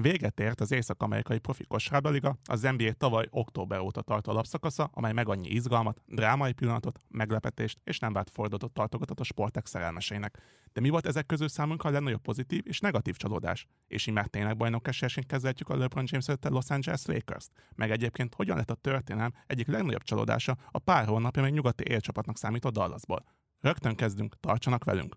Véget ért az észak-amerikai profi kosárlabdaliga, az NBA tavaly október óta tartó alapszakasza, amely meg annyi izgalmat, drámai pillanatot, meglepetést és nem várt fordulatot tartogatott a sportek szerelmeseinek. De mi volt ezek közül számunkra a legnagyobb pozitív és negatív csalódás? És így már tényleg bajnok esélyesként kezeltjük a LeBron james a Los Angeles lakers -t? Meg egyébként hogyan lett a történelem egyik legnagyobb csalódása a pár hónapja még nyugati élcsapatnak számított Dallasból? Rögtön kezdünk, tartsanak velünk!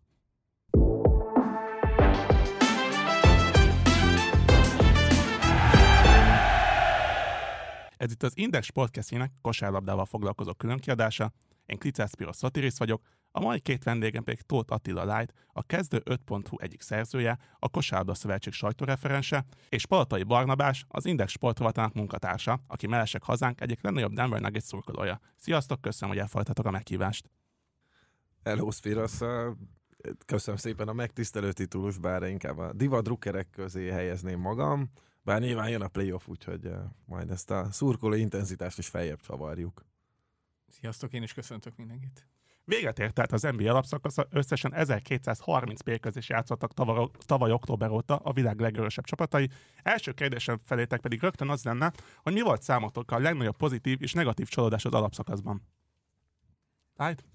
Ez itt az Index podcastjének kosárlabdával foglalkozó különkiadása. Én Klicász Piros Szatirész vagyok, a mai két vendégem pedig Tóth Attila Light, a Kezdő 5.hu egyik szerzője, a Kosárlabda Szövetség sajtóreferense, és Palatai Barnabás, az Index sportrovatának munkatársa, aki mellesek hazánk egyik legnagyobb Denver Nuggets szurkolója. Sziasztok, köszönöm, hogy elfogadtatok a meghívást. Hello, Spiros. Köszönöm szépen a megtisztelő titulus, bár inkább a diva drukkerek közé helyezném magam. Bár nyilván jön a playoff, úgyhogy uh, majd ezt a szurkoló intenzitást is feljebb csavarjuk. Sziasztok, én is köszöntök mindenkit. Véget ért tehát az NBA alapszakasza, összesen 1230 mérkőzés játszottak tavaly, tavaly október óta a világ legerősebb csapatai. Első kérdésem felétek pedig rögtön az lenne, hogy mi volt számotok a legnagyobb pozitív és negatív csalódás az alapszakaszban? Right?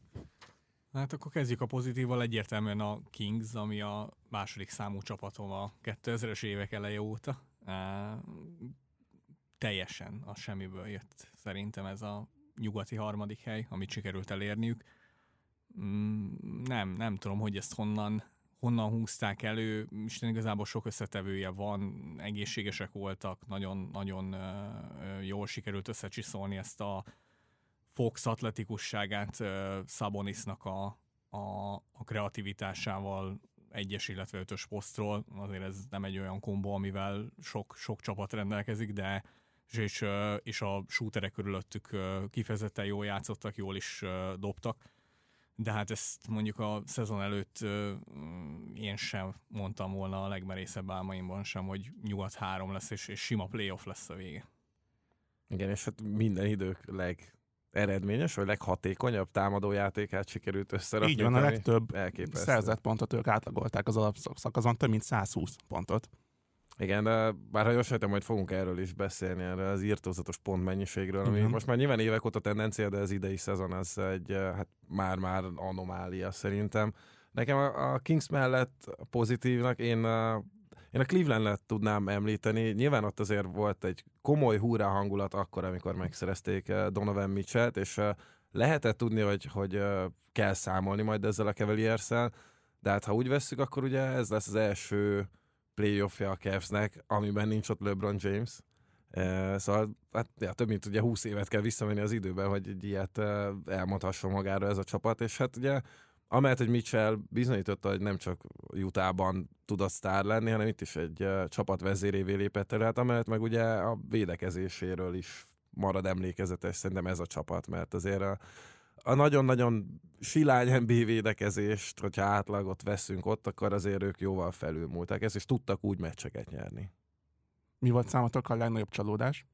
Hát akkor kezdjük a pozitívval, egyértelműen a Kings, ami a második számú csapatom a 2000-es évek eleje óta teljesen a semmiből jött szerintem ez a nyugati harmadik hely, amit sikerült elérniük. Mm, nem, nem tudom, hogy ezt honnan, honnan húzták elő, Isten igazából sok összetevője van, egészségesek voltak, nagyon-nagyon jól sikerült összecsiszolni ezt a Fox atletikusságát Szabonisnak a, a, a kreativitásával, egyes, illetve ötös posztról. Azért ez nem egy olyan kombó, amivel sok, sok csapat rendelkezik, de és, és a shooterek körülöttük kifejezetten jól játszottak, jól is dobtak. De hát ezt mondjuk a szezon előtt én sem mondtam volna a legmerészebb álmaimban sem, hogy nyugat három lesz, és, és sima playoff lesz a vége. Igen, és hát minden idők leg eredményes, vagy leghatékonyabb támadójátékát sikerült összerakni. Így van, a legtöbb elképesztő. szerzett pontot ők átlagolták az alapszakaszon, több mint 120 pontot. Igen, de bár ha jól sejtem, majd fogunk erről is beszélni, erről az írtózatos pontmennyiségről, ami Igen. most már nyilván évek óta tendencia, de az idei szezon az egy, hát már-már anomália szerintem. Nekem a Kings mellett pozitívnak én én a Cleveland-et tudnám említeni. Nyilván ott azért volt egy komoly húrá hangulat akkor, amikor megszerezték eh, Donovan Mitchell-t, és eh, lehetett tudni, hogy, hogy eh, kell számolni majd ezzel a cavaliers de hát ha úgy vesszük, akkor ugye ez lesz az első playoffja a Cavs-nek, amiben nincs ott LeBron James. Szóval hát, ja, több mint ugye 20 évet kell visszamenni az időben, hogy egy ilyet elmondhasson magára ez a csapat, és hát ugye amellett, hogy Mitchell bizonyította, hogy nem csak Utahban tudott sztár lenni, hanem itt is egy csapat vezérévé lépett el, hát meg ugye a védekezéséről is marad emlékezetes szerintem ez a csapat, mert azért a, a nagyon-nagyon silány NBA védekezést, hogyha átlagot veszünk ott, akkor azért ők jóval felülmúltak ezt, és tudtak úgy meccseket nyerni. Mi volt számotok a legnagyobb csalódás?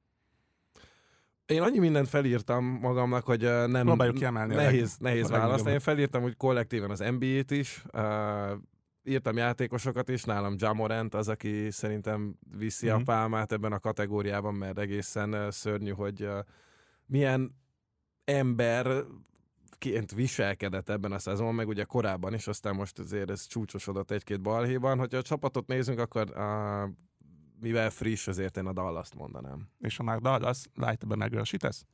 Én annyi mindent felírtam magamnak, hogy nem Próbáljuk kiemelni nehéz, nehéz választani. Én felírtam, hogy kollektíven az NBA-t is, uh, írtam játékosokat is, nálam Jamorant az, aki szerintem viszi mm-hmm. a mhm. pálmát ebben a kategóriában, mert egészen szörnyű, hogy uh, milyen ember ként viselkedett ebben a szezonban, meg ugye korábban is, aztán most azért ez csúcsosodott egy-két balhéban. Hogyha a csapatot nézünk, akkor uh, mivel friss, azért én a Dallas-t mondanám. És ha már Dallas, Light-ben megerősítesz?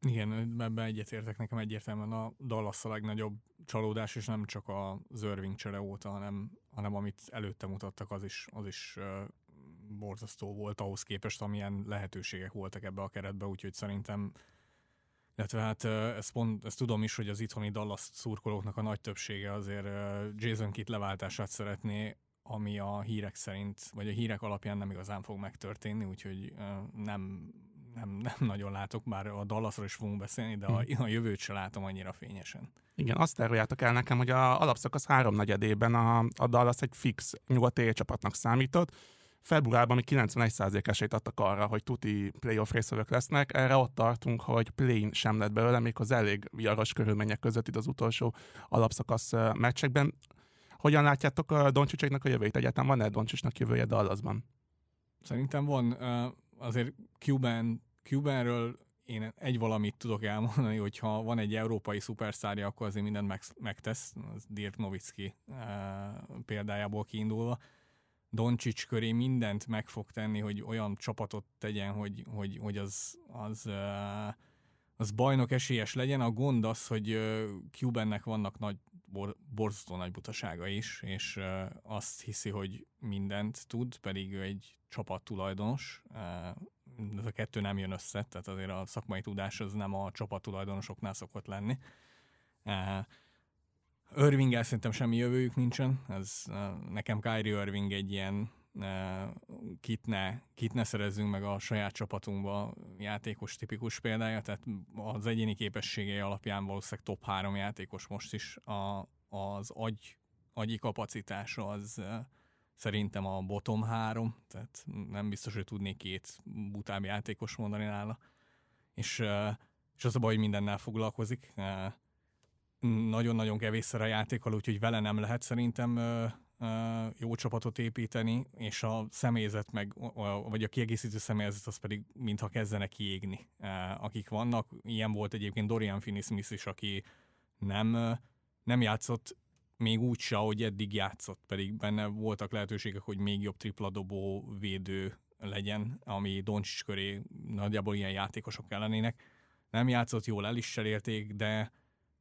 Igen, ebben egyetértek nekem egyértelműen a Dallas a legnagyobb csalódás, és nem csak a Irving csere óta, hanem, hanem amit előtte mutattak, az is, az is uh, borzasztó volt ahhoz képest, amilyen lehetőségek voltak ebbe a keretbe, úgyhogy szerintem illetve hát ezt, pont, ezt tudom is, hogy az itthoni Dallas szurkolóknak a nagy többsége azért Jason Kitt leváltását szeretné, ami a hírek szerint, vagy a hírek alapján nem igazán fog megtörténni, úgyhogy nem, nem, nem nagyon látok, bár a Dallasról is fogunk beszélni, de a, hm. a jövőt se látom annyira fényesen. Igen, azt áruljátok el nekem, hogy a alapszakasz háromnegyedében a, a Dallas egy fix nyugati csapatnak számított, februárban mi 91% esélyt adtak arra, hogy tuti playoff részvevők lesznek. Erre ott tartunk, hogy play sem lett belőle, még az elég viaros körülmények között itt az utolsó alapszakasz meccsekben. Hogyan látjátok a Doncsicséknak a jövőjét? Egyáltalán van-e Doncsicsnak jövője Dallasban? Szerintem van. Azért Cuban, Cubanről én egy valamit tudok elmondani, hogy ha van egy európai szuperszárja, akkor azért mindent megtesz, az Dirk Nowitzki példájából kiindulva Doncsics köré mindent meg fog tenni, hogy olyan csapatot tegyen, hogy, hogy, hogy az, az, az bajnok esélyes legyen. A gond az, hogy Cubannek vannak nagy, bor, borzasztó nagy butasága is, és azt hiszi, hogy mindent tud, pedig ő egy csapat tulajdonos. Ez a kettő nem jön össze, tehát azért a szakmai tudás az nem a csapat tulajdonosoknál szokott lenni. Irvinggel szerintem semmi jövőjük nincsen. Ez, nekem Kyrie Irving egy ilyen kit ne, kit ne szerezzünk meg a saját csapatunkba játékos tipikus példája, tehát az egyéni képességei alapján valószínűleg top három játékos most is a, az agy, agyi kapacitása az szerintem a bottom három, tehát nem biztos, hogy tudnék két butább játékos mondani nála. És, és az a baj, hogy mindennel foglalkozik nagyon-nagyon kevésszer a játékkal, úgyhogy vele nem lehet szerintem jó csapatot építeni, és a személyzet meg, vagy a kiegészítő személyzet az pedig mintha kezdene kiégni, akik vannak. Ilyen volt egyébként Dorian Finney-Smith is, aki nem, nem játszott még úgy se, ahogy eddig játszott, pedig benne voltak lehetőségek, hogy még jobb tripladobó védő legyen, ami Doncsics köré nagyjából ilyen játékosok ellenének. Nem játszott jól, el is cserélték, de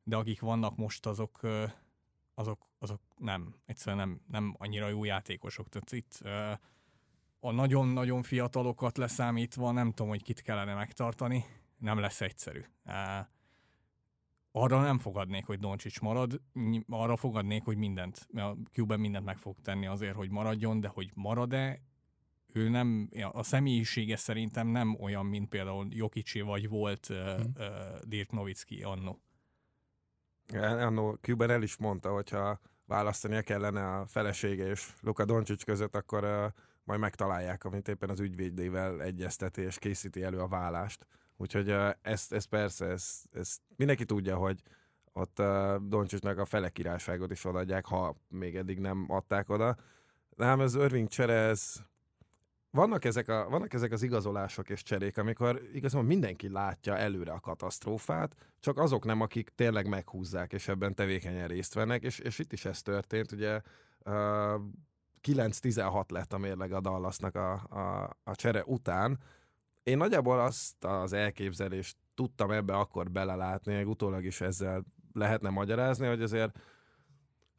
de akik vannak most, azok, azok, azok nem, egyszerűen nem, nem annyira jó játékosok. Tehát itt a nagyon-nagyon fiatalokat leszámítva nem tudom, hogy kit kellene megtartani, nem lesz egyszerű. Arra nem fogadnék, hogy Doncsics marad, arra fogadnék, hogy mindent, a Cuban mindent meg fog tenni azért, hogy maradjon, de hogy marad-e, ő nem, a személyisége szerintem nem olyan, mint például Jokicsi vagy volt uh, uh, Dirk Nowitzki annó. Annó Cuban el is mondta, hogyha választania kellene a felesége és Luka Doncic között, akkor uh, majd megtalálják, amit éppen az ügyvédével egyezteti és készíti elő a vállást. Úgyhogy uh, ezt, ezt persze, ezt, ezt mindenki tudja, hogy ott uh, Doncsicsnak a fele királyságot is odaadják, ha még eddig nem adták oda. De ám ez Irving csere, ez vannak ezek, a, vannak ezek az igazolások és cserék, amikor igazából mindenki látja előre a katasztrófát, csak azok nem, akik tényleg meghúzzák, és ebben tevékenyen részt vennek, és, és itt is ez történt, ugye uh, 9-16 lett a mérleg a Dallasnak a, a, a csere után. Én nagyjából azt az elképzelést tudtam ebbe akkor belelátni, utólag is ezzel lehetne magyarázni, hogy azért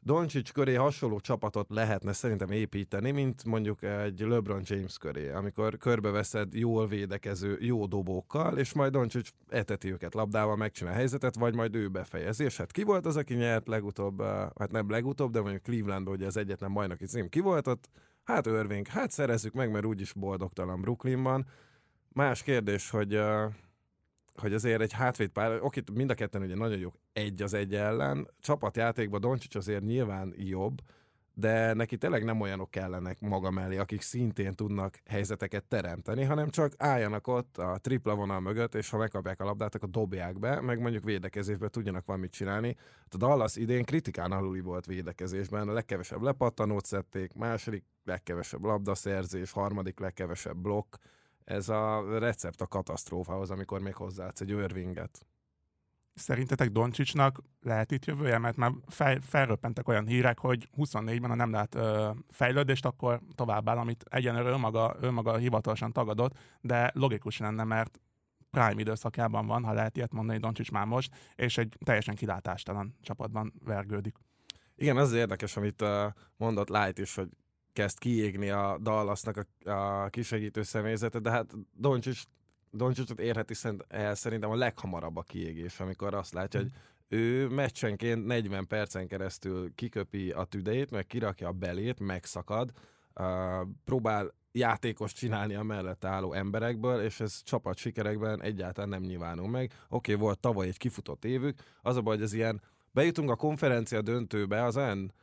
Doncsics köré hasonló csapatot lehetne szerintem építeni, mint mondjuk egy LeBron James köré, amikor körbeveszed jól védekező, jó dobókkal, és majd Doncsics eteti őket labdával, megcsinál helyzetet, vagy majd ő befejezi. És hát ki volt az, aki nyert legutóbb, hát nem legutóbb, de mondjuk Clevelandban ugye az egyetlen bajnoki cím ki volt ott, hát Irving, hát szerezzük meg, mert úgyis boldogtalan Brooklynban. Más kérdés, hogy hogy azért egy hátvéd pár, oké, mind a ketten ugye nagyon jók egy az egy ellen, csapatjátékban Doncsics azért nyilván jobb, de neki tényleg nem olyanok kellenek maga mellé, akik szintén tudnak helyzeteket teremteni, hanem csak álljanak ott a tripla vonal mögött, és ha megkapják a labdát, akkor dobják be, meg mondjuk védekezésben tudjanak valamit csinálni. Hát a Dallas idén kritikán aluli volt védekezésben, a legkevesebb lepattanót szedték, második legkevesebb labdaszerzés, harmadik legkevesebb blokk, ez a recept a katasztrófához, amikor még hozzáadsz egy örvinget. Szerintetek Doncsicsnak lehet itt jövője? Mert már fel, felröppentek olyan hírek, hogy 24-ben, ha nem lát ö, fejlődést, akkor továbbáll, amit egyenlőre önmaga, önmaga hivatalosan tagadott, de logikus lenne, mert prime időszakában van, ha lehet ilyet mondani, Doncsics már most, és egy teljesen kilátástalan csapatban vergődik. Igen, az érdekes, amit mondott Light is, hogy kezd kiégni a Dallasnak a, a kisegítő személyzete, de hát Doncsics Doncsicsot érheti el szerintem a leghamarabb a kiégés, amikor azt látja, hogy ő meccsenként 40 percen keresztül kiköpi a tüdejét, meg kirakja a belét, megszakad, uh, próbál játékos csinálni a mellett álló emberekből, és ez csapat sikerekben egyáltalán nem nyilvánul meg. Oké, volt tavaly egy kifutott évük, az a baj, hogy ez ilyen, bejutunk a konferencia döntőbe, az olyan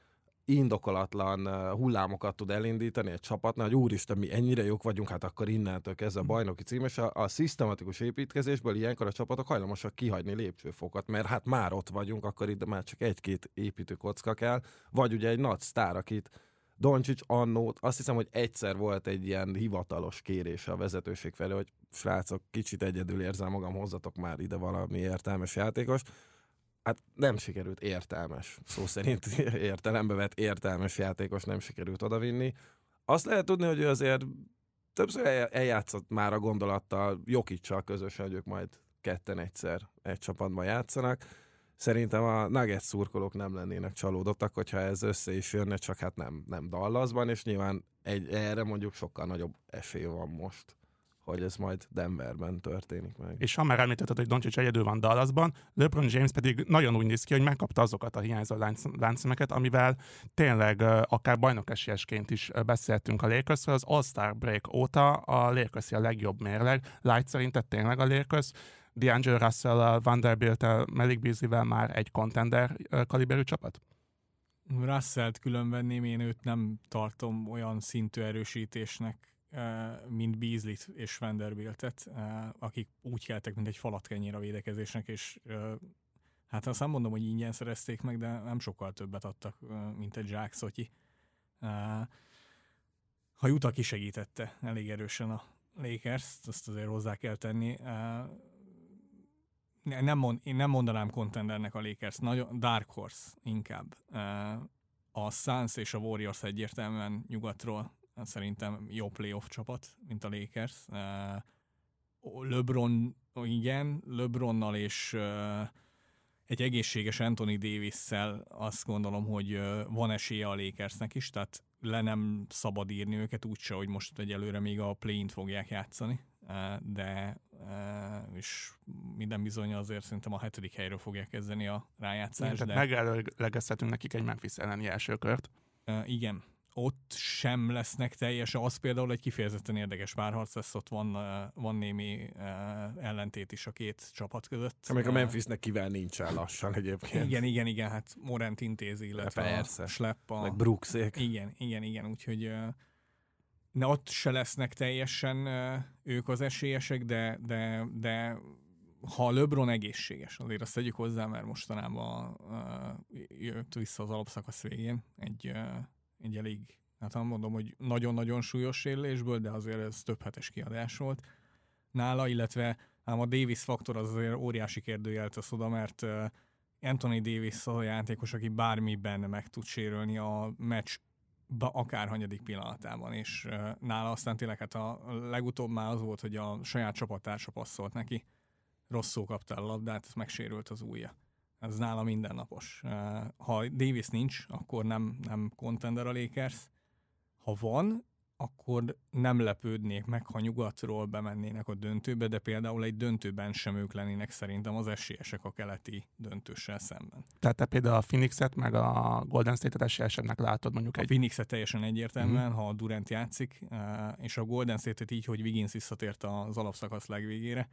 indokolatlan hullámokat tud elindítani egy csapatnál, hogy úristen, mi ennyire jók vagyunk, hát akkor innentől kezdve a mhm. bajnoki cím, és a, a szisztematikus építkezésből ilyenkor a csapatok hajlamosak kihagyni lépcsőfokot, mert hát már ott vagyunk, akkor itt már csak egy-két építőkocka kell, vagy ugye egy nagy sztár, akit Doncsics annót, azt hiszem, hogy egyszer volt egy ilyen hivatalos kérése a vezetőség felé, hogy srácok, kicsit egyedül érzem magam, hozzatok már ide valami értelmes játékos. Hát nem sikerült értelmes, szó szerint értelembe vett értelmes játékos nem sikerült odavinni. Azt lehet tudni, hogy ő azért többször eljátszott már a gondolattal Jokicsal közösen, hogy ők majd ketten egyszer egy csapatban játszanak szerintem a Nuggets szurkolók nem lennének csalódottak, hogyha ez össze is jönne, csak hát nem, nem Dallasban, és nyilván egy, erre mondjuk sokkal nagyobb esély van most hogy ez majd Denverben történik meg. És ha már említetted, hogy Doncic egyedül van Dallasban, LeBron James pedig nagyon úgy néz ki, hogy megkapta azokat a hiányzó láncszemeket, amivel tényleg akár bajnokesiesként is beszéltünk a Lakersről. Az All-Star Break óta a Lakers a legjobb mérleg. Light szerinted tényleg a Lakers D'Angelo Russell, Vanderbilt, Malik Beasley-vel már egy contender kaliberű csapat? Russell-t külön venném, én őt nem tartom olyan szintű erősítésnek, mint beasley és Vanderbiltet, akik úgy keltek, mint egy falatkenyér a védekezésnek, és hát azt nem mondom, hogy ingyen szerezték meg, de nem sokkal többet adtak, mint egy Zsák Szotyi. Ha Juta kisegítette elég erősen a Lakers, azt azért hozzá kell tenni nem mond, én nem mondanám contendernek a Lakers, nagyon Dark Horse inkább. A Suns és a Warriors egyértelműen nyugatról szerintem jó playoff csapat, mint a Lakers. LeBron, igen, LeBronnal és egy egészséges Anthony Davis-szel azt gondolom, hogy van esélye a Lakersnek is, tehát le nem szabad írni őket úgyse, hogy most egyelőre még a play fogják játszani de és minden bizony azért szerintem a hetedik helyről fogják kezdeni a rájátszást. De... megelőlegezhetünk nekik egy Memphis elleni első kört. Igen, ott sem lesznek teljes, az például egy kifejezetten érdekes párharc lesz, ott van, van némi ellentét is a két csapat között. Amíg a Memphisnek kivel nincsen lassan egyébként. Igen, igen, igen, hát Morent intézi, illetve Persze. a Schlepp. A... Meg. Igen, igen, igen, úgyhogy ne ott se lesznek teljesen ők az esélyesek, de, de, de ha LeBron egészséges, azért azt tegyük hozzá, mert mostanában jött vissza az alapszakasz végén egy, egy elég, hát nem mondom, hogy nagyon-nagyon súlyos sérülésből, de azért ez több hetes kiadás volt nála, illetve ám a Davis faktor az azért óriási kérdőjel tesz oda, mert Anthony Davis az a játékos, aki bármiben meg tud sérülni a meccs akár hanyadik pillanatában, és nála aztán tényleg hát a legutóbb már az volt, hogy a saját csapattársa passzolt neki, rosszul kapta a labdát, megsérült az ujja. Ez nála mindennapos. Ha Davis nincs, akkor nem, nem contender a Lakers. Ha van, akkor nem lepődnék meg, ha nyugatról bemennének a döntőbe, de például egy döntőben sem ők lennének szerintem az esélyesek a keleti döntőssel szemben. Tehát te például a Phoenixet meg a Golden State-et esélyesebbnek látod mondjuk a egy... Phoenixet teljesen egyértelműen, mm-hmm. ha a Durant játszik, és a Golden State-et így, hogy Wiggins visszatért az alapszakasz legvégére,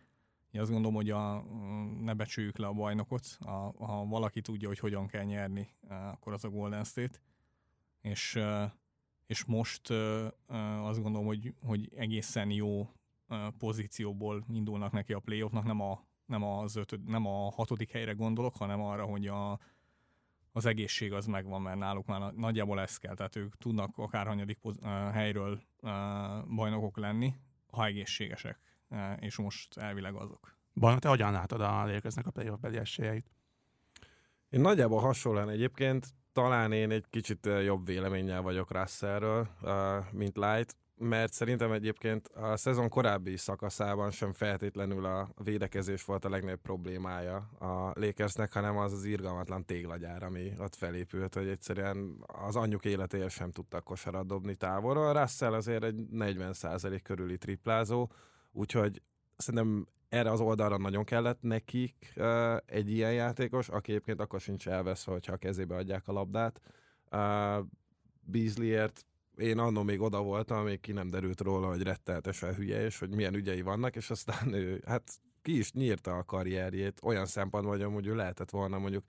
én azt gondolom, hogy a, ne becsüljük le a bajnokot, a, ha valaki tudja, hogy hogyan kell nyerni, eh, akkor az a Golden State. És eh, és most azt gondolom, hogy, hogy egészen jó pozícióból indulnak neki a playoffnak, nem a, nem, az ötöd, nem a hatodik helyre gondolok, hanem arra, hogy a, az egészség az megvan, mert náluk már nagyjából ez kell, tehát ők tudnak akár hanyadik helyről bajnokok lenni, ha egészségesek, és most elvileg azok. Bajnok, te hogyan látod a lélkeznek a playoff beli esélyeit? Én nagyjából hasonlóan egyébként talán én egy kicsit jobb véleménnyel vagyok Russellről, mint Light, mert szerintem egyébként a szezon korábbi szakaszában sem feltétlenül a védekezés volt a legnagyobb problémája a Lakersnek, hanem az az irgalmatlan téglagyár, ami ott felépült, hogy egyszerűen az anyjuk életéért sem tudtak kosarat dobni távolról. Russell azért egy 40% körüli triplázó, úgyhogy szerintem erre az oldalra nagyon kellett nekik egy ilyen játékos, aki egyébként akkor sincs elveszve, hogyha a kezébe adják a labdát. Beasleyért én annól még oda voltam, még ki nem derült róla, hogy retteltesen hülye, és hogy milyen ügyei vannak, és aztán ő, hát ki is nyírta a karrierjét olyan szempontból, hogy amúgy ő lehetett volna mondjuk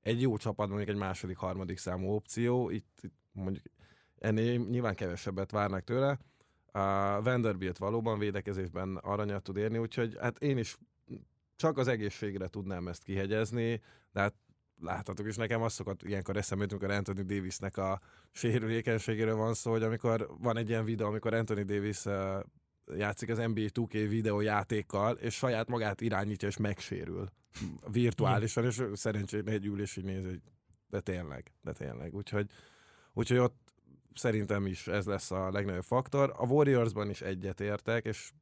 egy jó csapat, mondjuk egy második, harmadik számú opció, itt, itt mondjuk ennél nyilván kevesebbet várnak tőle. A Vanderbilt valóban védekezésben aranyat tud érni, úgyhogy hát én is csak az egészségre tudnám ezt kihegyezni, de hát láthatok is nekem azt szokott ilyenkor eszembe amikor Anthony Davisnek a sérülékenységéről van szó, hogy amikor van egy ilyen videó, amikor Anthony Davis játszik az NBA 2K videójátékkal, és saját magát irányítja, és megsérül virtuálisan, és szerencsére egy ülés így néz, hogy de tényleg, de tényleg. Úgyhogy, úgyhogy ott szerintem is ez lesz a legnagyobb faktor. A Warriorsban is egyet értek, és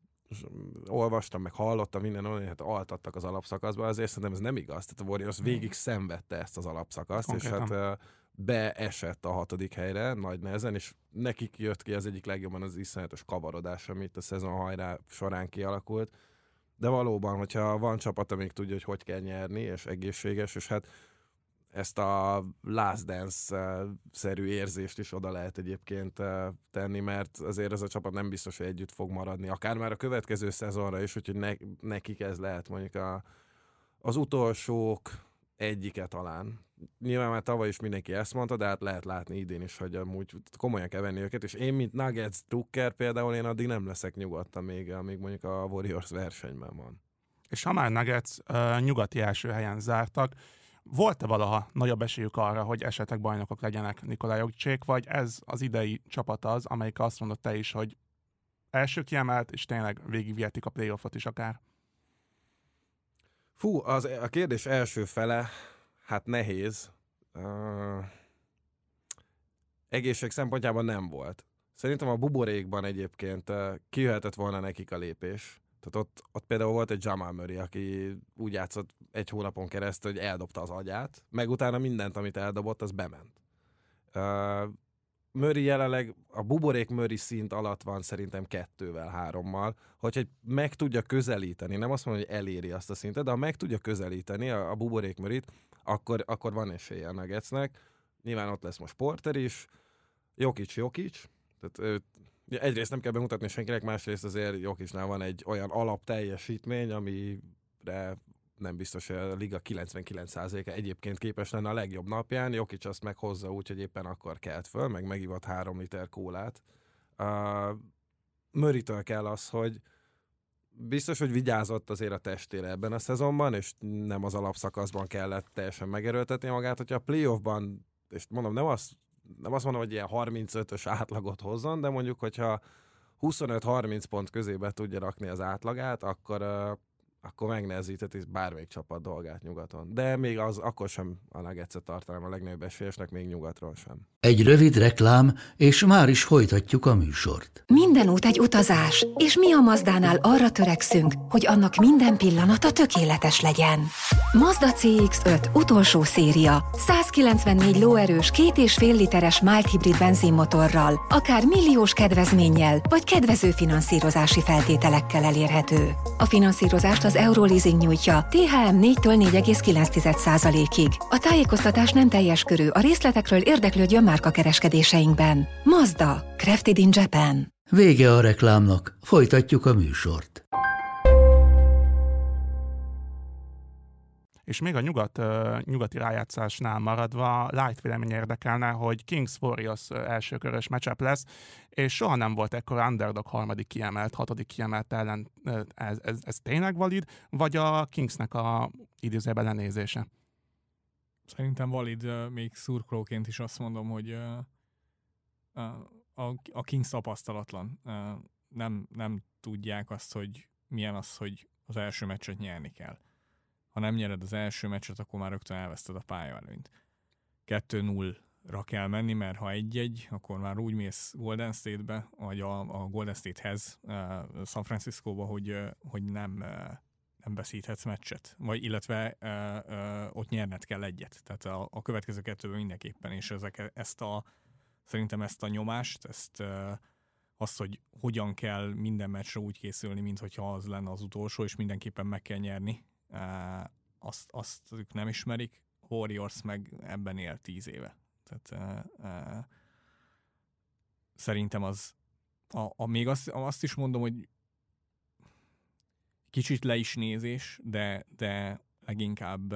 olvastam, meg hallottam minden olyan, hát altattak az alapszakaszban, azért szerintem ez nem igaz. Tehát a Warriors végig szenvedte ezt az alapszakaszt, Konkrétan. és hát beesett a hatodik helyre nagy nehezen, és nekik jött ki az egyik legjobban az iszonyatos kavarodás, amit a szezon hajrá során kialakult. De valóban, hogyha van csapat, amik tudja, hogy hogy kell nyerni, és egészséges, és hát ezt a Last Dance-szerű érzést is oda lehet egyébként tenni, mert azért ez a csapat nem biztos, hogy együtt fog maradni, akár már a következő szezonra is, úgyhogy ne, nekik ez lehet mondjuk a, az utolsók egyike talán. Nyilván már tavaly is mindenki ezt mondta, de hát lehet látni idén is, hogy amúgy komolyan kell venni őket, és én, mint Nuggets drukker például, én addig nem leszek nyugodtan még, amíg mondjuk a Warriors versenyben van. És ha már Nuggets uh, nyugati első helyen zártak, volt-e valaha nagyobb esélyük arra, hogy esetleg bajnokok legyenek Nikolaj Jogcsék, vagy ez az idei csapat az, amelyik azt mondott te is, hogy első kiemelt, és tényleg végigvihetik a playoffot is akár? Fú, az, a kérdés első fele, hát nehéz. Uh, egészség szempontjában nem volt. Szerintem a buborékban egyébként uh, kijöhetett volna nekik a lépés. Tehát ott, ott például volt egy Jamal Murray, aki úgy játszott egy hónapon keresztül, hogy eldobta az agyát, meg utána mindent, amit eldobott, az bement. Uh, Murray jelenleg a buborék Murray szint alatt van szerintem kettővel, hárommal, hogyha meg tudja közelíteni, nem azt mondom, hogy eléri azt a szintet, de ha meg tudja közelíteni a, a buborék Murrayt, akkor, akkor van esélye a Nuggetsnek. Nyilván ott lesz most Porter is, Jokic, Jokic, tehát őt egyrészt nem kell bemutatni senkinek, másrészt azért Jokisnál van egy olyan alapteljesítmény, amire nem biztos, hogy a liga 99%-a egyébként képes lenne a legjobb napján. Jokic azt meghozza úgy, hogy éppen akkor kelt föl, meg megivott három liter kólát. Uh, Möritől kell az, hogy biztos, hogy vigyázott azért a testére ebben a szezonban, és nem az alapszakaszban kellett teljesen megerőltetni magát, hogyha a playoffban, és mondom, nem azt nem azt mondom, hogy ilyen 35-ös átlagot hozzon, de mondjuk, hogyha 25-30 pont közébe tudja rakni az átlagát, akkor akkor megnehezítheti bármelyik csapat dolgát nyugaton. De még az akkor sem a nuggets tartanám a legnagyobb esélyesnek, még nyugatról sem. Egy rövid reklám, és már is folytatjuk a műsort. Minden út egy utazás, és mi a Mazdánál arra törekszünk, hogy annak minden pillanata tökéletes legyen. Mazda CX-5 utolsó széria. 194 lóerős, két és fél literes mild hibrid benzinmotorral, akár milliós kedvezménnyel, vagy kedvező finanszírozási feltételekkel elérhető. A finanszírozást az az Euroleasing nyújtja THM 4-től 4,9%-ig. A tájékoztatás nem teljes körű, a részletekről érdeklődjön márka kereskedéseinkben. Mazda, Crafted in Japan. Vége a reklámnak, folytatjuk a műsort. És még a nyugat, nyugati rájátszásnál maradva light vélemény érdekelne, hogy Kings Warriors elsőkörös matchup lesz, és soha nem volt ekkor underdog harmadik kiemelt, hatodik kiemelt ellen. Ez, ez, ez tényleg valid, vagy a Kingsnek a időzőben lenézése? Szerintem valid, még szurkolóként is azt mondom, hogy a Kings tapasztalatlan. Nem, nem tudják azt, hogy milyen az, hogy az első meccset nyerni kell ha nem nyered az első meccset, akkor már rögtön elveszted a pályaelőnyt. 2-0-ra kell menni, mert ha egy-egy, akkor már úgy mész Golden State-be, vagy a, a Golden State-hez, uh, San Francisco-ba, hogy, uh, hogy nem, uh, nem veszíthetsz meccset, vagy illetve uh, uh, ott nyerned kell egyet. Tehát a, a következő kettőben mindenképpen, és ezek, ezt a, szerintem ezt a nyomást, ezt uh, az, hogy hogyan kell minden meccsre úgy készülni, mintha az lenne az utolsó, és mindenképpen meg kell nyerni, azt, azt ők nem ismerik. Warriors meg ebben él tíz éve. Tehát szerintem az, a, a, még azt, azt is mondom, hogy kicsit le is nézés, de, de leginkább,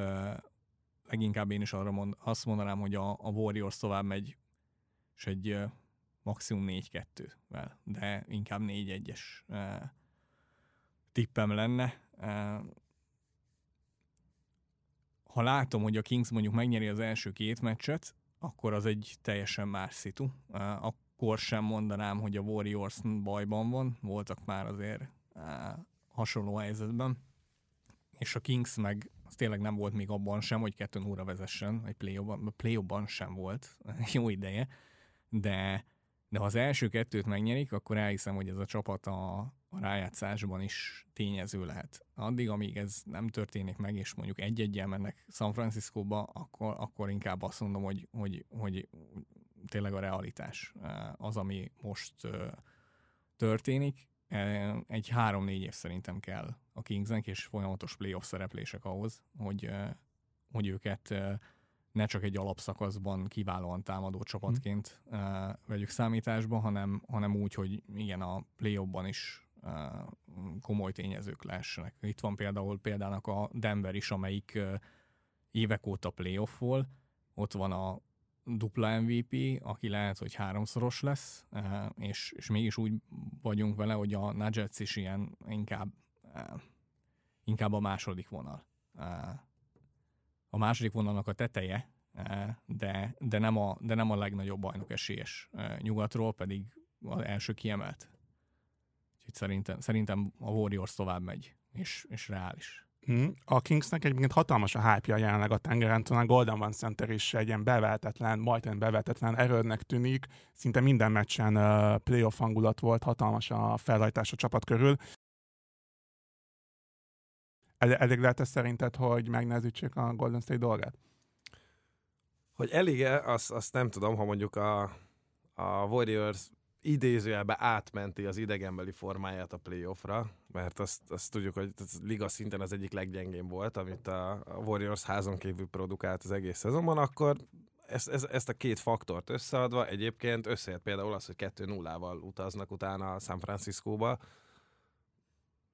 leginkább én is arra mond, azt mondanám, hogy a, a Warriors tovább megy, és egy maximum 4-2-vel, de inkább 4-1-es tippem lenne. Ha látom, hogy a Kings mondjuk megnyeri az első két meccset, akkor az egy teljesen más szitu. Akkor sem mondanám, hogy a Warriors bajban van, voltak már azért hasonló helyzetben, és a Kings meg az tényleg nem volt még abban sem, hogy kettőn óra vezessen, egy play-ban, play sem volt jó ideje, de, de ha az első kettőt megnyerik, akkor elhiszem, hogy ez a csapat a, a rájátszásban is tényező lehet. Addig, amíg ez nem történik meg, és mondjuk egy-egyel mennek San Franciscóba, akkor, akkor inkább azt mondom, hogy, hogy, hogy tényleg a realitás az, ami most történik, egy három-négy év szerintem kell a Kingsnek, és folyamatos playoff szereplések ahhoz, hogy, hogy őket ne csak egy alapszakaszban kiválóan támadó csapatként mm. vegyük számításba, hanem, hanem úgy, hogy igen, a playoffban is komoly tényezők lehessenek. Itt van például példának a Denver is, amelyik évek óta playoff volt, ott van a dupla MVP, aki lehet, hogy háromszoros lesz, és, és mégis úgy vagyunk vele, hogy a Nuggets is ilyen inkább, inkább a második vonal. A második vonalnak a teteje, de, de, nem a, de nem a legnagyobb bajnok esélyes nyugatról, pedig az első kiemelt. Úgyhogy szerintem, szerintem a Warriors tovább megy, és, és reális. Hmm. A Kingsnek egyébként hatalmas a hype jelenleg a tengeren, a Golden One Center is egy ilyen bevehetetlen, majdnem bevehetetlen erődnek tűnik. Szinte minden meccsen uh, playoff hangulat volt, hatalmas a felhajtás a csapat körül. El- elég lehet ez szerinted, hogy megnehezítsék a Golden State dolgát? Hogy elég-e, azt, azt nem tudom, ha mondjuk a, a Warriors idézőjelbe átmenti az idegenbeli formáját a playoffra, mert azt, azt tudjuk, hogy az liga szinten az egyik leggyengébb volt, amit a Warriors házon kívül produkált az egész szezonban, akkor ezt, ezt, ezt a két faktort összeadva egyébként összejött például az, hogy 2-0-val utaznak utána San Franciscóba,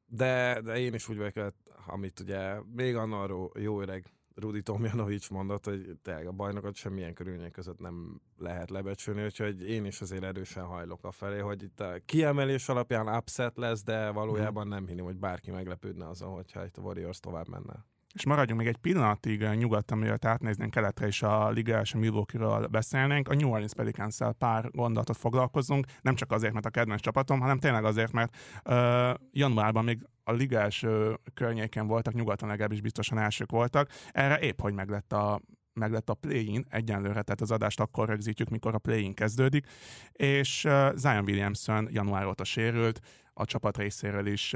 de, de én is úgy vagyok, amit ugye még annak jó öreg Rudi Tomjanovics mondott, hogy tényleg a bajnokat semmilyen körülmények között nem lehet lebecsülni, úgyhogy én is azért erősen hajlok a felé, hogy itt a kiemelés alapján upset lesz, de valójában nem hinném, hogy bárki meglepődne azon, hogyha itt a Warriors tovább menne. És maradjunk még egy pillanatig nyugodtan, mielőtt átnéznénk keletre és a Liga első Milwaukee-ről beszélnénk. A New Orleans pelicans pár gondolatot foglalkozunk, nem csak azért, mert a kedvenc csapatom, hanem tényleg azért, mert uh, januárban még a Liga első környéken voltak, nyugaton legalábbis biztosan elsők voltak. Erre épp, hogy meglett a meglett a play-in, egyenlőre, tehát az adást akkor rögzítjük, mikor a play-in kezdődik, és Zion Williamson január óta sérült, a csapat részéről is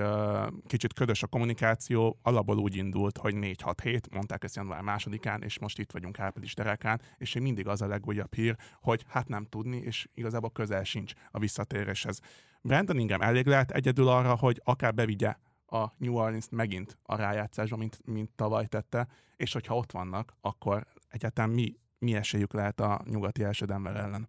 kicsit ködös a kommunikáció, alapból úgy indult, hogy 4-6-7, mondták ezt január másodikán, és most itt vagyunk április derekán, és még mindig az a legújabb hír, hogy hát nem tudni, és igazából közel sincs a visszatéréshez. Brandon Ingram elég lehet egyedül arra, hogy akár bevigye a New Orleans megint a rájátszásba, mint, mint tavaly tette, és hogyha ott vannak, akkor egyáltalán mi, mi esélyük lehet a nyugati első Denver ellen?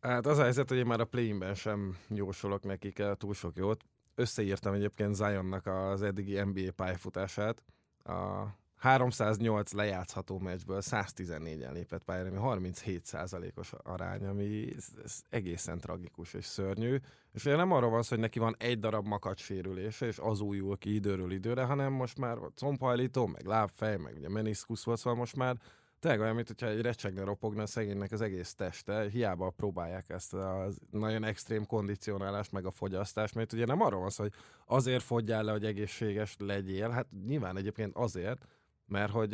Hát az a helyzet, hogy én már a play sem jósolok nekik túl sok jót. Összeírtam egyébként Zionnak az eddigi NBA pályafutását. A 308 lejátszható meccsből 114-en lépett pályára, ami 37%-os arány, ami ez, ez egészen tragikus és szörnyű. És ugye nem arról van szó, hogy neki van egy darab makacs sérülése, és az újul ki időről időre, hanem most már combhajlító, meg lábfej, meg ugye meniszkusz volt, szóval most már tényleg olyan, mint hogyha egy recsegne ropogna szegénynek az egész teste, hiába próbálják ezt a nagyon extrém kondicionálást, meg a fogyasztást, mert ugye nem arról van szó, hogy azért fogyjál le, hogy egészséges legyél, hát nyilván egyébként azért, mert hogy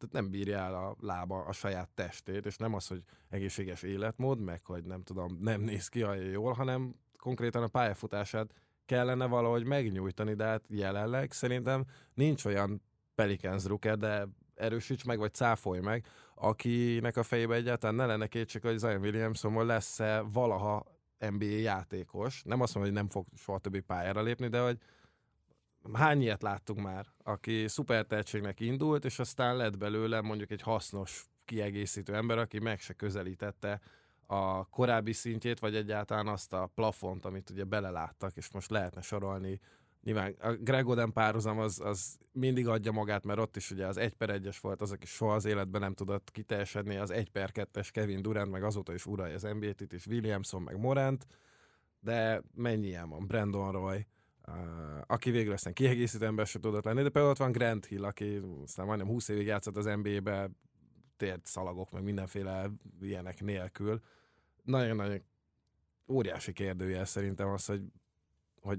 tehát nem bírja el a lába a saját testét, és nem az, hogy egészséges életmód, meg hogy nem tudom, nem néz ki olyan jól, hanem konkrétan a pályafutását kellene valahogy megnyújtani, de hát jelenleg szerintem nincs olyan Pelicans Rooker, de erősíts meg, vagy cáfolj meg, akinek a fejében egyáltalán ne lenne kétség, hogy Zion Williamson lesz-e valaha NBA játékos, nem azt mondom, hogy nem fog soha többi pályára lépni, de hogy hány ilyet láttunk már, aki szuper tehetségnek indult, és aztán lett belőle mondjuk egy hasznos kiegészítő ember, aki meg se közelítette a korábbi szintjét, vagy egyáltalán azt a plafont, amit ugye beleláttak, és most lehetne sorolni. Nyilván a Greg Oden párhuzam az, az mindig adja magát, mert ott is ugye az 1 per 1-es volt az, aki soha az életben nem tudott kiteljesedni, az 1 per 2-es Kevin Durant, meg azóta is uralja az NBA-t, itt Williamson, meg Morant, de mennyi ilyen van? Brandon Roy, aki végül aztán kiegészítő ember se tudott lenni, de például ott van Grant Hill, aki aztán majdnem 20 évig játszott az NBA-be, tért szalagok, meg mindenféle ilyenek nélkül. Nagyon-nagyon óriási kérdője szerintem az, hogy, hogy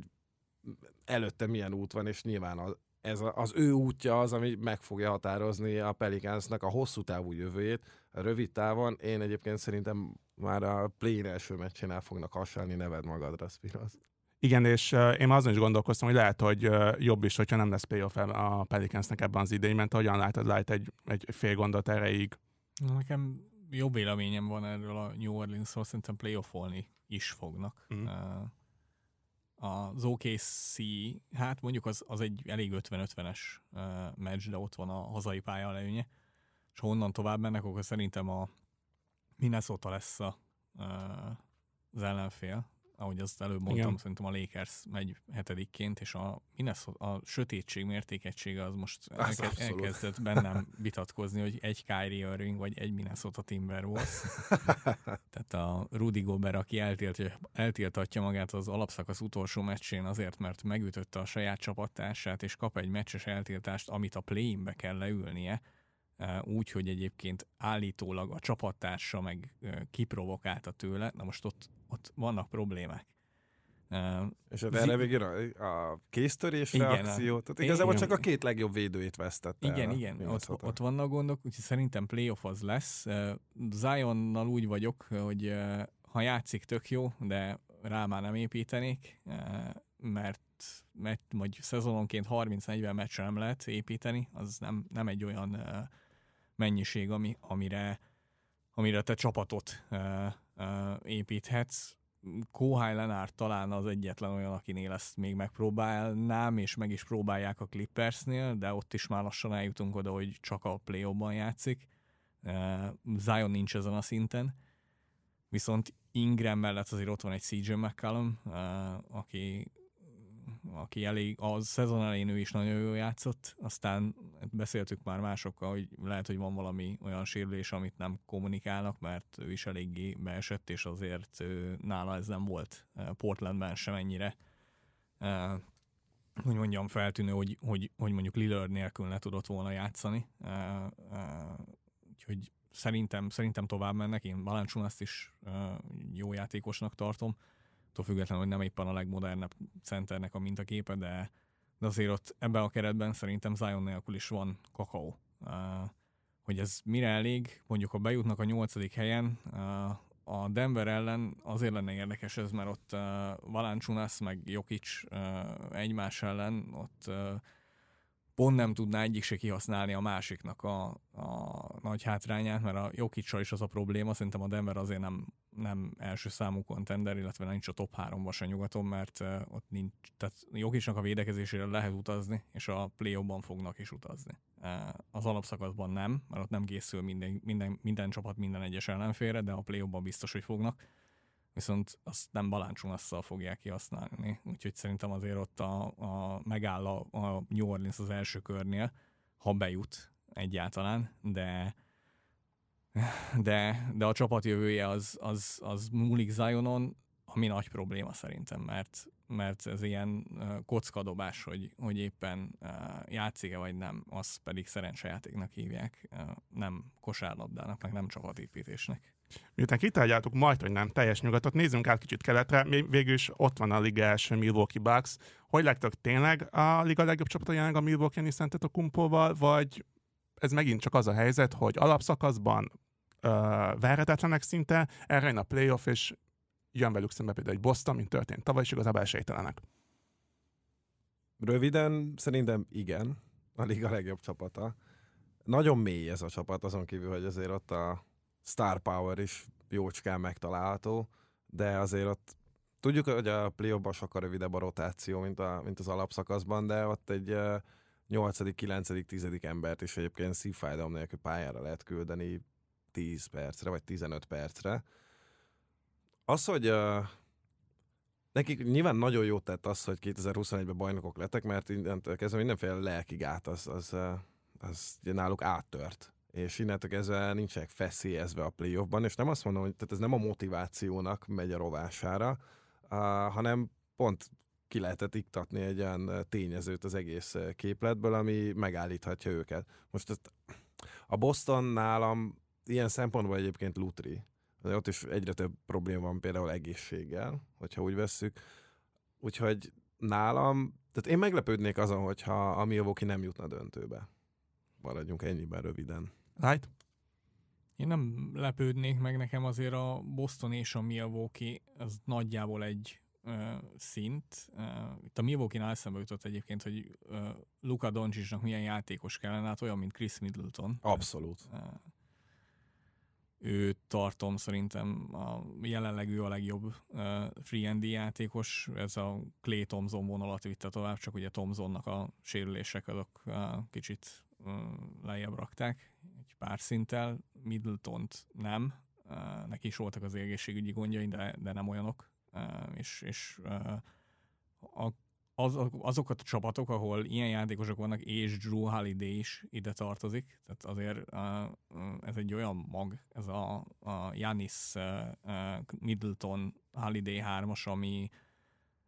előtte milyen út van, és nyilván az, ez a, az ő útja az, ami meg fogja határozni a Pelicansnak a hosszú távú jövőjét. A rövid távon én egyébként szerintem már a play első meccsén el fognak hasonlni neved magadra, Spiros. Igen, és uh, én azon is gondolkoztam, hogy lehet, hogy uh, jobb is, hogyha nem lesz playoff a Pelicansnek ebben az idényben, mert hogyan látod, lehet egy, egy fél gondot erejéig. Nekem jobb véleményem van erről a New Orleans-ról, szerintem playoffolni is fognak. Mm. Uh, az OKC, hát mondjuk az, az egy elég 50-50-es uh, meccs, de ott van a hazai pálya előnye, és ha onnan tovább mennek, akkor szerintem a Minnesota lesz a, uh, az ellenfél, ahogy azt előbb mondtam, Igen. szerintem a Lakers megy hetedikként, és a, Minnesota, a sötétség mértékegysége az most elke, elkezdett bennem vitatkozni, hogy egy Kyrie Irving vagy egy Minnesota Timberwolves. Tehát a Rudy Gobert, aki eltilt, eltiltatja magát az alapszakasz utolsó meccsén azért, mert megütötte a saját csapattársát, és kap egy meccses eltiltást, amit a play-inbe kell leülnie, úgy, hogy egyébként állítólag a csapattársa meg kiprovokálta tőle, na most ott, ott vannak problémák. És az erre végén a, a kéztörés igen, reakció, tehát igazából igen, csak a két legjobb védőjét vesztette Igen, el, igen, ott, ott vannak gondok, úgyhogy szerintem playoff az lesz. Zionnal úgy vagyok, hogy ha játszik, tök jó, de rá már nem építenék, mert mert vagy szezononként 30-40 meccsre nem lehet építeni, az nem, nem egy olyan mennyiség, ami, amire, amire te csapatot építhetsz. Kóhály Lenár talán az egyetlen olyan, akinél ezt még megpróbálnám, és meg is próbálják a Clippersnél, de ott is már lassan eljutunk oda, hogy csak a play ban játszik. Zion nincs ezen a szinten, viszont Ingram mellett azért ott van egy CJ McCallum, aki aki elég, a szezon elején ő is nagyon jól játszott, aztán beszéltük már másokkal, hogy lehet, hogy van valami olyan sérülés, amit nem kommunikálnak, mert ő is eléggé beesett, és azért ő, nála ez nem volt Portlandben sem ennyire hogy mondjam, feltűnő, hogy, hogy, hogy mondjuk Lillard nélkül ne tudott volna játszani. Úgyhogy szerintem, szerintem tovább mennek. Én Valanciunaszt is jó játékosnak tartom attól függetlenül, hogy nem éppen a legmodernebb centernek a mintaképe, de, de azért ott ebben a keretben szerintem Zion nélkül is van kakaó. Uh, hogy ez mire elég, mondjuk ha bejutnak a nyolcadik helyen, uh, a Denver ellen azért lenne érdekes ez, mert ott uh, Valanciunas meg Jokic uh, egymás ellen, ott uh, pont nem tudná egyik se kihasználni a másiknak a, a nagy hátrányát, mert a Jokicsal is az a probléma, szerintem a Denver azért nem, nem első számú kontender, illetve nincs a top 3 se nyugaton, mert ott nincs, tehát Jokicsnak a védekezésére lehet utazni, és a play fognak is utazni. Az alapszakaszban nem, mert ott nem készül minden, minden, minden csapat minden egyes ellenfélre, de a play biztos, hogy fognak viszont azt nem baláncsunasszal fogják kihasználni. Úgyhogy szerintem azért ott a, a megáll a, a New Orleans az első körnél, ha bejut egyáltalán, de de, de a csapat jövője az, az, az múlik Zionon, ami nagy probléma szerintem, mert, mert ez ilyen kockadobás, hogy, hogy éppen játszik-e vagy nem, az pedig szerencsejátéknak hívják, nem kosárlabdának, meg nem csapatépítésnek. Miután kitárgyaltuk majd, hogy nem teljes nyugatot, nézzünk át kicsit keletre, végül is ott van a liga első Milwaukee Bucks. Hogy lettek tényleg a liga legjobb csapata jelenleg a Milwaukee a kumpóval, vagy ez megint csak az a helyzet, hogy alapszakaszban uh, verhetetlenek szinte, erre jön a playoff, és jön velük szembe például egy Boston, mint történt tavaly, és igazából esélytelenek. Röviden szerintem igen, a liga legjobb csapata. Nagyon mély ez a csapat, azon kívül, hogy azért ott a star power is jócskán megtalálható, de azért ott tudjuk, hogy a play sokkal rövidebb a rotáció, mint, a, mint az alapszakaszban, de ott egy 8., 9., 10. embert is egyébként szívfájdalom nélkül pályára lehet küldeni 10 percre, vagy 15 percre. Az, hogy uh, nekik nyilván nagyon jót tett az, hogy 2021-ben bajnokok lettek, mert innentől kezdve mindenféle lelki az, az, az, az náluk áttört és innentől kezdve nincsenek feszélyezve a playoffban, és nem azt mondom, hogy tehát ez nem a motivációnak megy a rovására, uh, hanem pont ki lehetett iktatni egy olyan tényezőt az egész képletből, ami megállíthatja őket. Most a Boston nálam ilyen szempontból egyébként lutri. De ott is egyre több probléma van például egészséggel, hogyha úgy vesszük. Úgyhogy nálam, tehát én meglepődnék azon, hogyha a Milwaukee nem jutna döntőbe. Maradjunk ennyiben röviden. Right? Én nem lepődnék meg, nekem azért a Boston és a Milwaukee az nagyjából egy uh, szint. Uh, itt a Milwaukee-nál eszembe jutott egyébként, hogy uh, Luka Doncsicsnak milyen játékos kellene, hát olyan, mint Chris Middleton. Abszolút. Őt tartom szerintem a jelenleg ő a legjobb uh, free and játékos, ez a Clay Thompson vonalat vitte tovább, csak ugye Thompsonnak a sérülések azok uh, kicsit uh, lejjebb rakták egy pár szinttel, Middleton-t nem, uh, neki is voltak az egészségügyi gondjai, de, de nem olyanok, és, és a az, azokat a csapatok, ahol ilyen játékosok vannak, és Drew Holiday is ide tartozik, tehát azért ez egy olyan mag, ez a, a Janis Middleton Holiday 3-as, ami,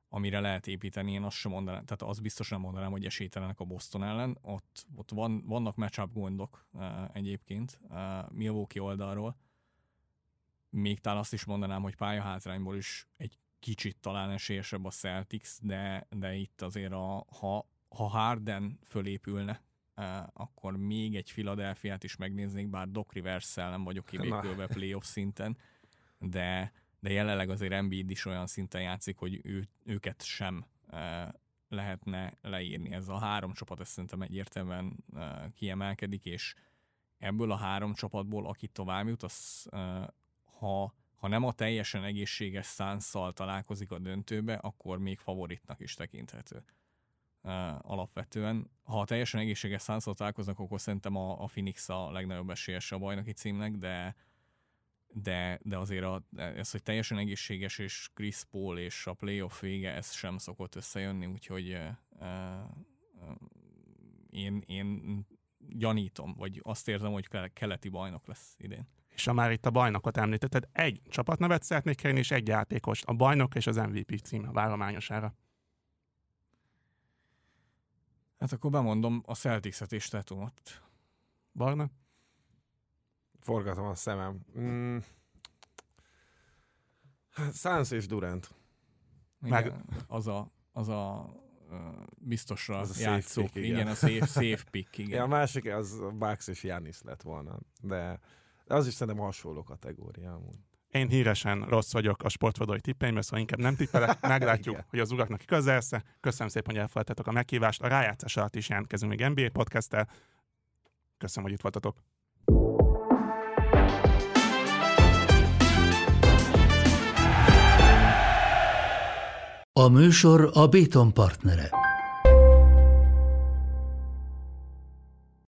amire lehet építeni, én azt sem mondanám, tehát az biztos nem mondanám, hogy esélytelenek a Boston ellen, ott, ott van, vannak matchup gondok egyébként Milwaukee oldalról, még talán azt is mondanám, hogy pályahátrányból is egy kicsit talán esélyesebb a Celtics, de, de itt azért a, ha, ha Harden fölépülne, eh, akkor még egy Philadelphia-t is megnéznék, bár Doc rivers nem vagyok kibékülve playoff szinten, de, de jelenleg azért Embiid is olyan szinten játszik, hogy ő, őket sem eh, lehetne leírni. Ez a három csapat ezt szerintem egyértelműen eh, kiemelkedik, és ebből a három csapatból, aki tovább jut, az ha ha nem a teljesen egészséges szánszal találkozik a döntőbe, akkor még favoritnak is tekinthető. Alapvetően. Ha a teljesen egészséges szánszal találkoznak, akkor szerintem a, a Phoenix a legnagyobb esélyes a bajnoki címnek, de de, de azért a, ez, hogy teljesen egészséges és Chris Paul és a playoff vége, ez sem szokott összejönni, úgyhogy uh, uh, én, én gyanítom, vagy azt érzem, hogy keleti bajnok lesz idén és ha már itt a bajnokot említetted, egy csapatnevet szeretnék kérni, és egy játékos, a bajnok és az MVP címe válományosára. Hát akkor bemondom a Celtics-et és Tetumot. Barna? Forgatom a szemem. Mm. Sans és Durant. Igen, Meg... Az a, az a biztosra az a játszó. Pick, igen. igen. a safe, safe pick. Igen. Ja, a másik az Bax és Janis lett volna. De az is szerintem hasonló kategória amúgy. Én híresen rossz vagyok a sportvodói tippeimben, szóval inkább nem tippelek. Meglátjuk, hogy az uraknak igaz lesz Köszönöm szépen, hogy elfelejtettek a meghívást. A rájátszás alatt is jelentkezünk még NBA podcasttel. Köszönöm, hogy itt voltatok. A műsor a Béton partnere.